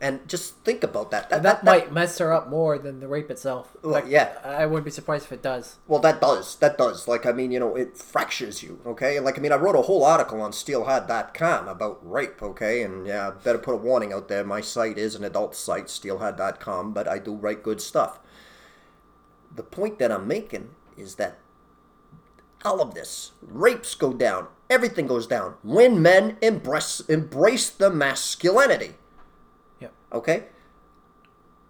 And just think about that. And that might mess her up more than the rape itself. Well, Like, yeah. I wouldn't be surprised if it does. Well, that does. That does. Like, I mean, you know, it fractures you, okay? Like, I mean, I wrote a whole article on steelhead.com about rape, okay? And, yeah, better put a warning out there. My site is an adult site, steelhead.com, but I do write good stuff. The point that I'm making is that all of this, rapes go down, everything goes down when men embrace, embrace the masculinity. Okay?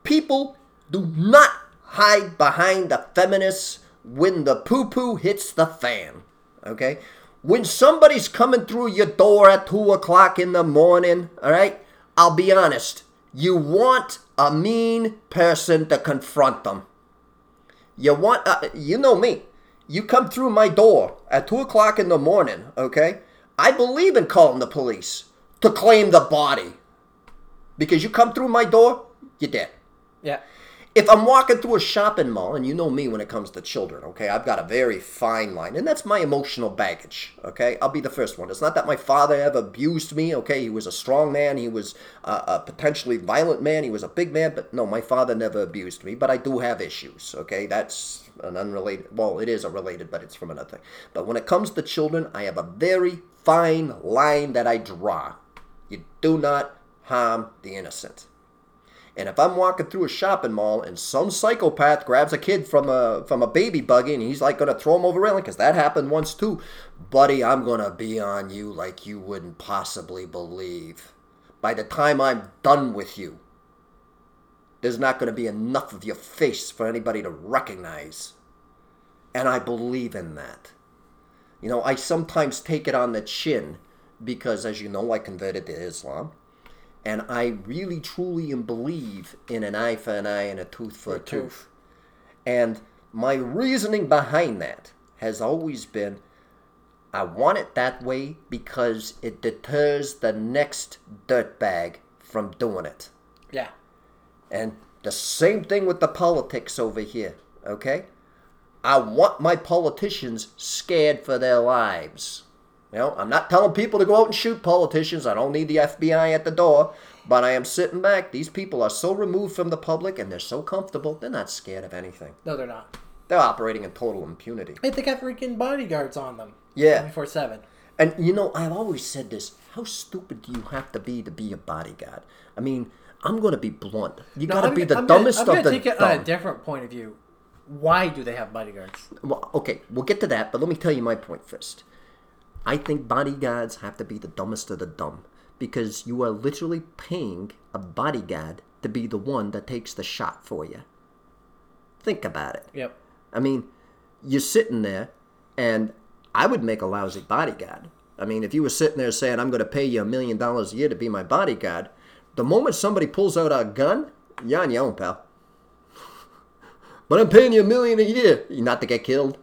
People do not hide behind the feminists when the poo poo hits the fan. Okay? When somebody's coming through your door at 2 o'clock in the morning, alright? I'll be honest. You want a mean person to confront them. You want, uh, you know me. You come through my door at 2 o'clock in the morning, okay? I believe in calling the police to claim the body. Because you come through my door, you're dead. Yeah. If I'm walking through a shopping mall, and you know me when it comes to children, okay, I've got a very fine line, and that's my emotional baggage, okay? I'll be the first one. It's not that my father ever abused me, okay? He was a strong man, he was a, a potentially violent man, he was a big man, but no, my father never abused me, but I do have issues, okay? That's an unrelated, well, it is a related, but it's from another thing. But when it comes to children, I have a very fine line that I draw. You do not harm the innocent. And if I'm walking through a shopping mall and some psychopath grabs a kid from a from a baby buggy and he's like gonna throw him over railing, because that happened once too, buddy, I'm gonna be on you like you wouldn't possibly believe. By the time I'm done with you, there's not gonna be enough of your face for anybody to recognize. And I believe in that. You know, I sometimes take it on the chin because, as you know, I converted to Islam. And I really truly believe in an eye for an eye and a tooth for a mm-hmm. tooth. And my reasoning behind that has always been I want it that way because it deters the next dirtbag from doing it. Yeah. And the same thing with the politics over here, okay? I want my politicians scared for their lives. You know, I'm not telling people to go out and shoot politicians. I don't need the FBI at the door. But I am sitting back. These people are so removed from the public and they're so comfortable, they're not scared of anything. No, they're not. They're operating in total impunity. Hey, they got freaking bodyguards on them. Yeah. 24 7. And you know, I've always said this how stupid do you have to be to be a bodyguard? I mean, I'm going to be blunt. You got to be the dumbest I'm gonna of the take it dumb. a different point of view. Why do they have bodyguards? Well, okay, we'll get to that, but let me tell you my point first. I think bodyguards have to be the dumbest of the dumb because you are literally paying a bodyguard to be the one that takes the shot for you. Think about it. Yep. I mean, you're sitting there, and I would make a lousy bodyguard. I mean, if you were sitting there saying, I'm going to pay you a million dollars a year to be my bodyguard, the moment somebody pulls out a gun, you're on your own, pal. but I'm paying you a million a year, not to get killed.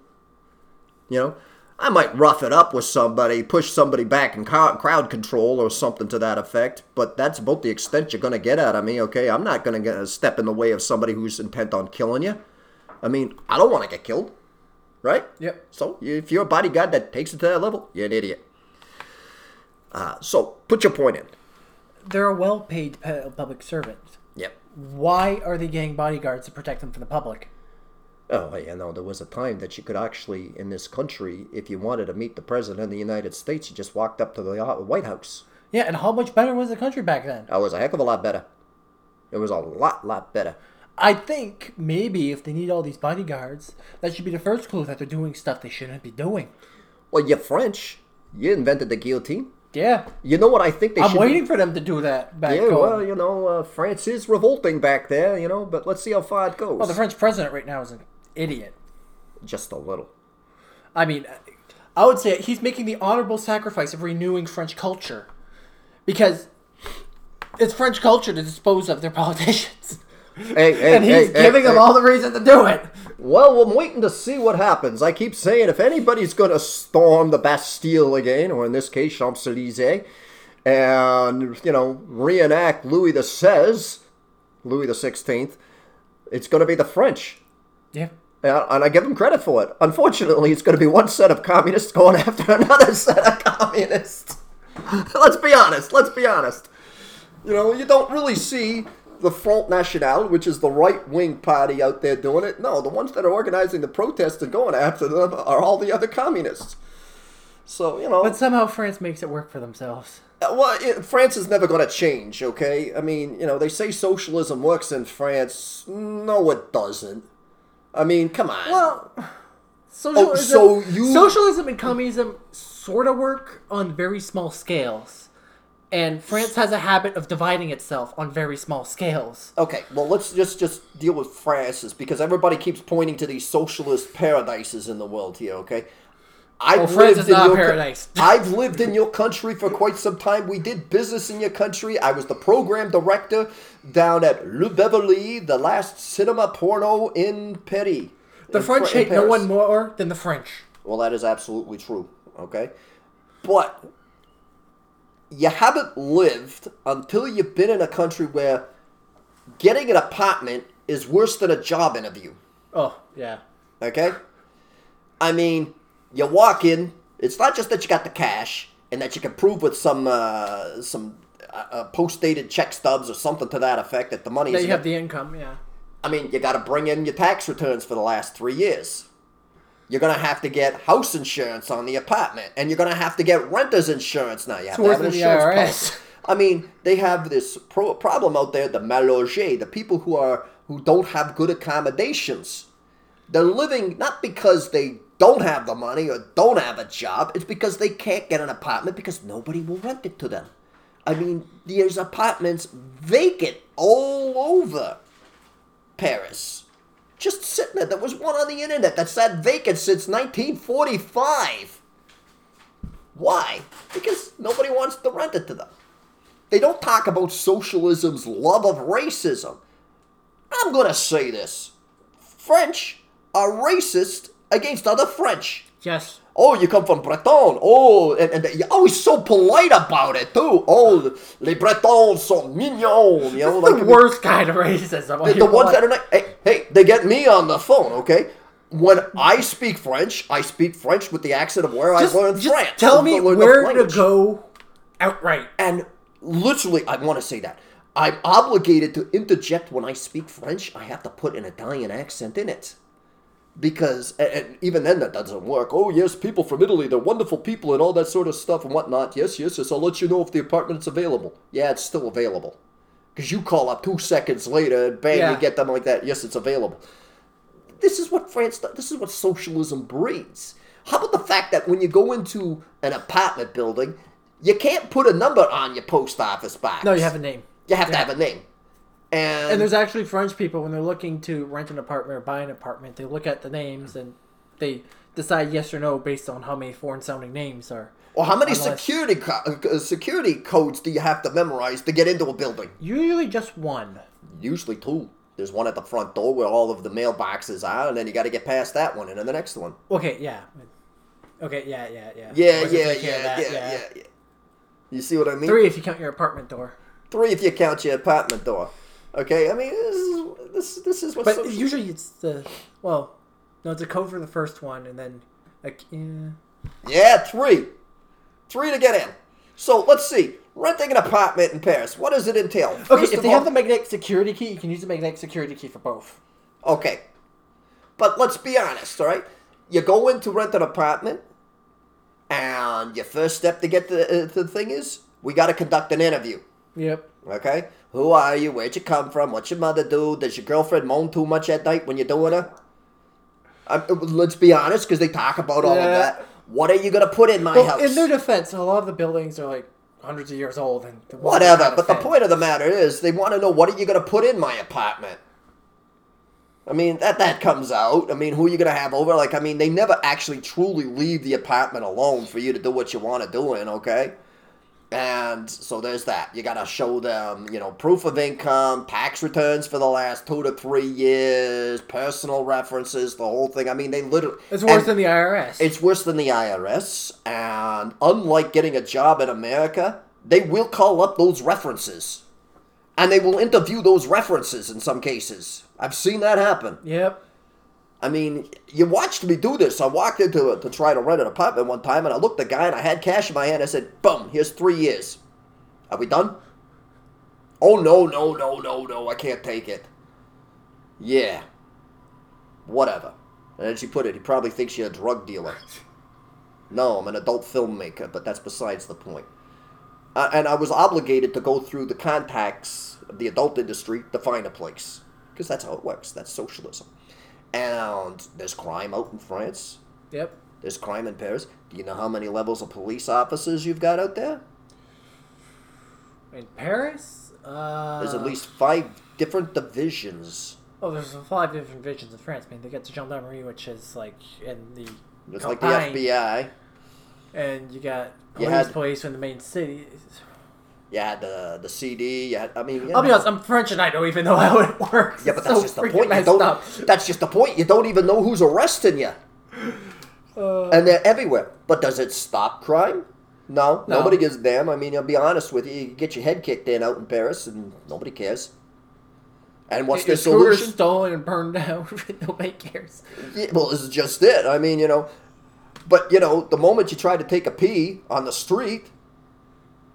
You know, I might rough it up with somebody, push somebody back in crowd control or something to that effect, but that's about the extent you're going to get out of me, okay? I'm not going to step in the way of somebody who's intent on killing you. I mean, I don't want to get killed, right? Yep. So if you're a bodyguard that takes it to that level, you're an idiot. Uh, so put your point in. They're a well-paid public servant. Yep. Why are they getting bodyguards to protect them from the public? Oh, you know, there was a time that you could actually, in this country, if you wanted to meet the President of the United States, you just walked up to the uh, White House. Yeah, and how much better was the country back then? That was a heck of a lot better. It was a lot, lot better. I think maybe if they need all these bodyguards, that should be the first clue that they're doing stuff they shouldn't be doing. Well, you're French. You invented the guillotine. Yeah. You know what I think they I'm waiting be? for them to do that back Yeah, home. well, you know, uh, France is revolting back there, you know, but let's see how far it goes. well, the French president right now is an idiot. Just a little. I mean, I would say he's making the honorable sacrifice of renewing French culture. Because it's French culture to dispose of their politicians. Hey, hey, and he's hey, giving them all the reason to do it. Well, I'm waiting to see what happens. I keep saying if anybody's going to storm the Bastille again, or in this case, Champs Elysees, and, you know, reenact Louis the Seize, Louis the 16th, it's going to be the French. And I give them credit for it. Unfortunately, it's going to be one set of communists going after another set of communists. let's be honest. Let's be honest. You know, you don't really see the Front National, which is the right wing party out there doing it. No, the ones that are organizing the protests and going after them are all the other communists. So, you know. But somehow France makes it work for themselves. Uh, Well, it, France is never going to change, okay? I mean, you know, they say socialism works in France. No, it doesn't. I mean, come on. Well, socialism, oh, so you- socialism and communism sort of work on very small scales, and France has a habit of dividing itself on very small scales. Okay, well, let's just just deal with France, because everybody keeps pointing to these socialist paradises in the world here. Okay, I've Well, France is in not your co- paradise. I've lived in your country for quite some time. We did business in your country. I was the program director down at Le Beverley, the last cinema porno in Paris. The in French Fr- hate no one more than the French. Well, that is absolutely true. Okay, but you haven't lived until you've been in a country where getting an apartment is worse than a job interview. Oh yeah. Okay? I mean, you walk in, it's not just that you got the cash and that you can prove with some uh, some uh, uh, post-dated check stubs or something to that effect that the money That you have the income, yeah. I mean, you got to bring in your tax returns for the last three years. You're gonna have to get house insurance on the apartment, and you're gonna have to get renter's insurance now. You have to have an insurance. I mean, they have this pro- problem out there: the mal logés, the people who are who don't have good accommodations. They're living not because they don't have the money or don't have a job. It's because they can't get an apartment because nobody will rent it to them. I mean, there's apartments vacant all over Paris. Just sitting there. There was one on the internet that sat vacant since 1945. Why? Because nobody wants to rent it to them. They don't talk about socialism's love of racism. I'm going to say this French are racist against other French. Yes. Oh, you come from Breton. Oh, and, and you're oh, always so polite about it, too. Oh, les Bretons sont mignons. You know, like the worst kind of racism. the, the ones that are not. Hey, hey, they get me on the phone, okay? When I speak French, I speak French with the accent of where just, I learned just France. Tell me where to go outright. And literally, I want to say that. I'm obligated to interject when I speak French. I have to put an Italian accent in it. Because, and, and even then, that doesn't work. Oh, yes, people from Italy, they're wonderful people and all that sort of stuff and whatnot. Yes, yes, yes, I'll let you know if the apartment's available. Yeah, it's still available. Because you call up two seconds later and bang, Yeah. you get them like that. Yes, it's available. This is what France. This is what socialism breeds. How about the fact that when you go into an apartment building, you can't put a number on your post office box. No, you have a name. You have to have a name. And, And there's actually French people when they're looking to rent an apartment or buy an apartment, they look at the names and they decide yes or no based on how many foreign-sounding names are. or how many Unless- security co- uh, security codes do you have to memorize to get into a building? Usually just one. Usually two. There's one at the front door where all of the mailboxes are, and then you got to get past that one and then the next one. Okay, yeah. Okay, yeah, yeah, yeah. Yeah, yeah, yeah, yeah, yeah, yeah. You see what I mean? Three if you count your apartment door. Three if you count your apartment door. Okay, I mean this is this, this is what. But social- usually it's the well, no, it's a code for the first one, and then like yeah. Yeah, three. Three to get in. So let's see. Renting an apartment in Paris. What does it entail? Okay, if they all- have the magnetic security key, you can use the magnetic security key for both. Okay. But let's be honest, all right? You go in to rent an apartment, and your first step to get the, uh, the thing is we got to conduct an interview. Yep. Okay? Who are you? Where'd you come from? What's your mother do? Does your girlfriend moan too much at night when you're doing her? Um, let's be honest, because they talk about all of that. What are you going to put in my Well, house? in their defense, a lot of the buildings are like hundreds of years old, and the walls are Whatever. But the point of the matter is, they want to know what are you going to put in my apartment. I mean that that comes out. I mean, who are you going to have over? Like, I mean, they never actually truly leave the apartment alone for you to do what you want to do in. Okay. And so there's that. You got to show them, you know, proof of income, tax returns for the last two to three years, personal references, the whole thing. I mean, they literally. It's worse than the IRS. it's worse than the IRS, and unlike getting a job in America, they will call up those references. And they will interview those references in some cases. I've seen that happen. Yep. I mean, you watched me do this. I walked into to try to rent an apartment one time, and I looked at the guy, and I had cash in my hand. I said, "Boom, here's three years. Are we done?" Oh no, no, no, no, no! I can't take it. Yeah. Whatever. And then she put it. He probably thinks you're a drug dealer. No, I'm an adult filmmaker, but that's besides the point. Uh, and I was obligated to go through the contacts of the adult industry to find a place. Because that's how it works. That's socialism. And there's crime out in France. Yep. There's crime in Paris. Do you know how many levels of police officers you've got out there? In Paris, uh, There's at least five different divisions. Oh, there's five different divisions in France. I mean, they get the gendarmerie, which is like in the. It's like the FBI. And you got You police, had- police in the main city. You had the the CD. You had, I mean, you I'll be honest. I'm French and I don't even know how it works. Yeah, but that's so just the point. You don't. up. That's just the point. You don't even know who's arresting you, Uh, and they're everywhere. But does it stop crime? No, No. nobody gives a damn. I mean, I'll be honest with you. You get your head kicked in out in Paris, and nobody cares. And what's your the solution? stolen and burned down. Nobody cares. Yeah, well, this is just it. I mean, you know, but you know, the moment you try to take a pee on the street,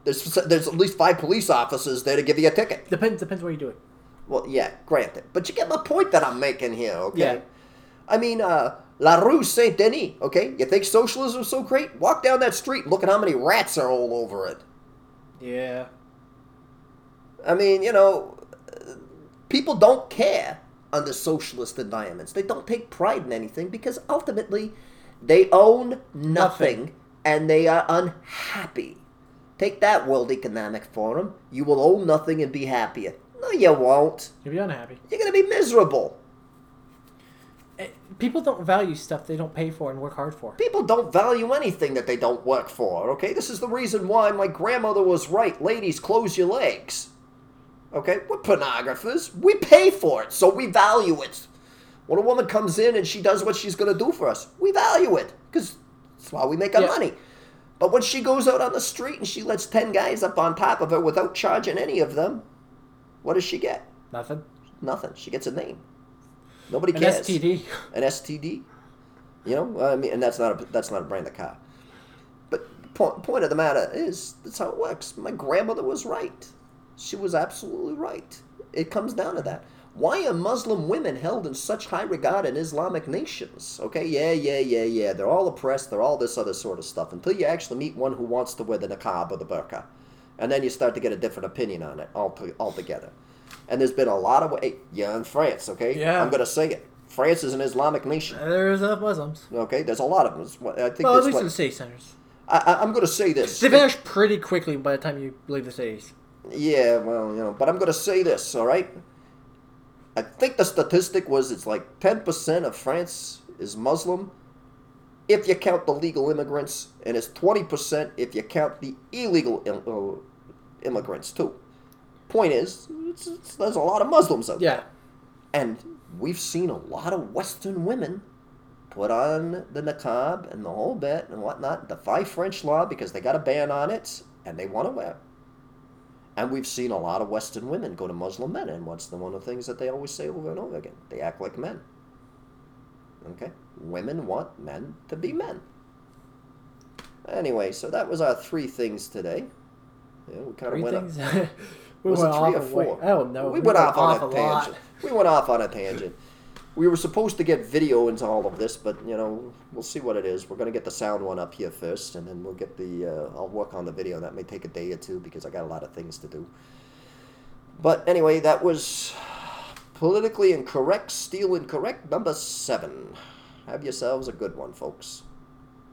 there's there's at least five police officers there to give you a ticket. Depends. Depends where you do it. Well, yeah, granted, but you get my point that I'm making here, okay? Yeah. I mean, uh, La Rue Saint Denis, okay? You think socialism's so great? Walk down that street and look at how many rats are all over it. Yeah. I mean, you know, people don't care under socialist environments. They don't take pride in anything because ultimately they own nothing, and they are unhappy. Take that World Economic Forum. You will own nothing and be happier. No, you won't. You'll be unhappy. You're going to be miserable. Eh, People don't value stuff they don't pay for and work hard for. People don't value anything that they don't work for, okay? This is the reason why my grandmother was right. Ladies, close your legs. Okay? We're pornographers. We pay for it, so we value it. When a woman comes in and she does what she's going to do for us, we value it because that's why we make our Yeah. money. But when she goes out on the street and she lets 10 guys up on top of her without charging any of them, what does she get? Nothing. Nothing. She gets a name. Nobody An cares. An STD. An STD. You know, I mean, and that's not a that's not a brand of car. But point point of the matter is that's how it works. My grandmother was right. She was absolutely right. It comes down to that. Why are Muslim women held in such high regard in Islamic nations? Okay, yeah, yeah, yeah, yeah. They're all oppressed. They're all this other sort of stuff. Until you actually meet one who wants to wear the niqab or the burqa, and then you start to get a different opinion on it alto- altogether. And there's been a lot of way. Yeah, in France. Okay, Yeah. I'm gonna say it. France is an Islamic nation. There's enough Muslims. Okay, there's a lot of them. I think Well, at least what, in the city centers. I, I'm going to say this. They vanish pretty quickly by the time you leave the cities. Yeah, well, you know, but I'm going to say this, all right? I think the statistic was it's like 10% of France is Muslim if you count the legal immigrants, and it's 20% if you count the illegal im- uh, immigrants, too. Point is, it's, it's, there's a lot of Muslims out Yeah. there. And we've seen a lot of Western women put on the niqab and the whole bit and whatnot, defy French law because they got a ban on it and they want to wear. And we've seen a lot of Western women go to Muslim men, and what's the one of the things that they always say over and over again? They act like men. Okay? Women want men to be men. Anyway, so that was our three things today. Yeah, we kind of Three went things. up. we Was went it three off or a way- four? Oh no, we, went, off, on a, lot. tangent. We went off on a tangent. We were supposed to get video into all of this, but you know, we'll see what it is. We're gonna get the sound one up here first, and then we'll get the. Uh, I'll work on the video. That may take a day or two because I got a lot of things to do. But anyway, that was politically incorrect, Steele Incorrect number seven. Have yourselves a good one, folks.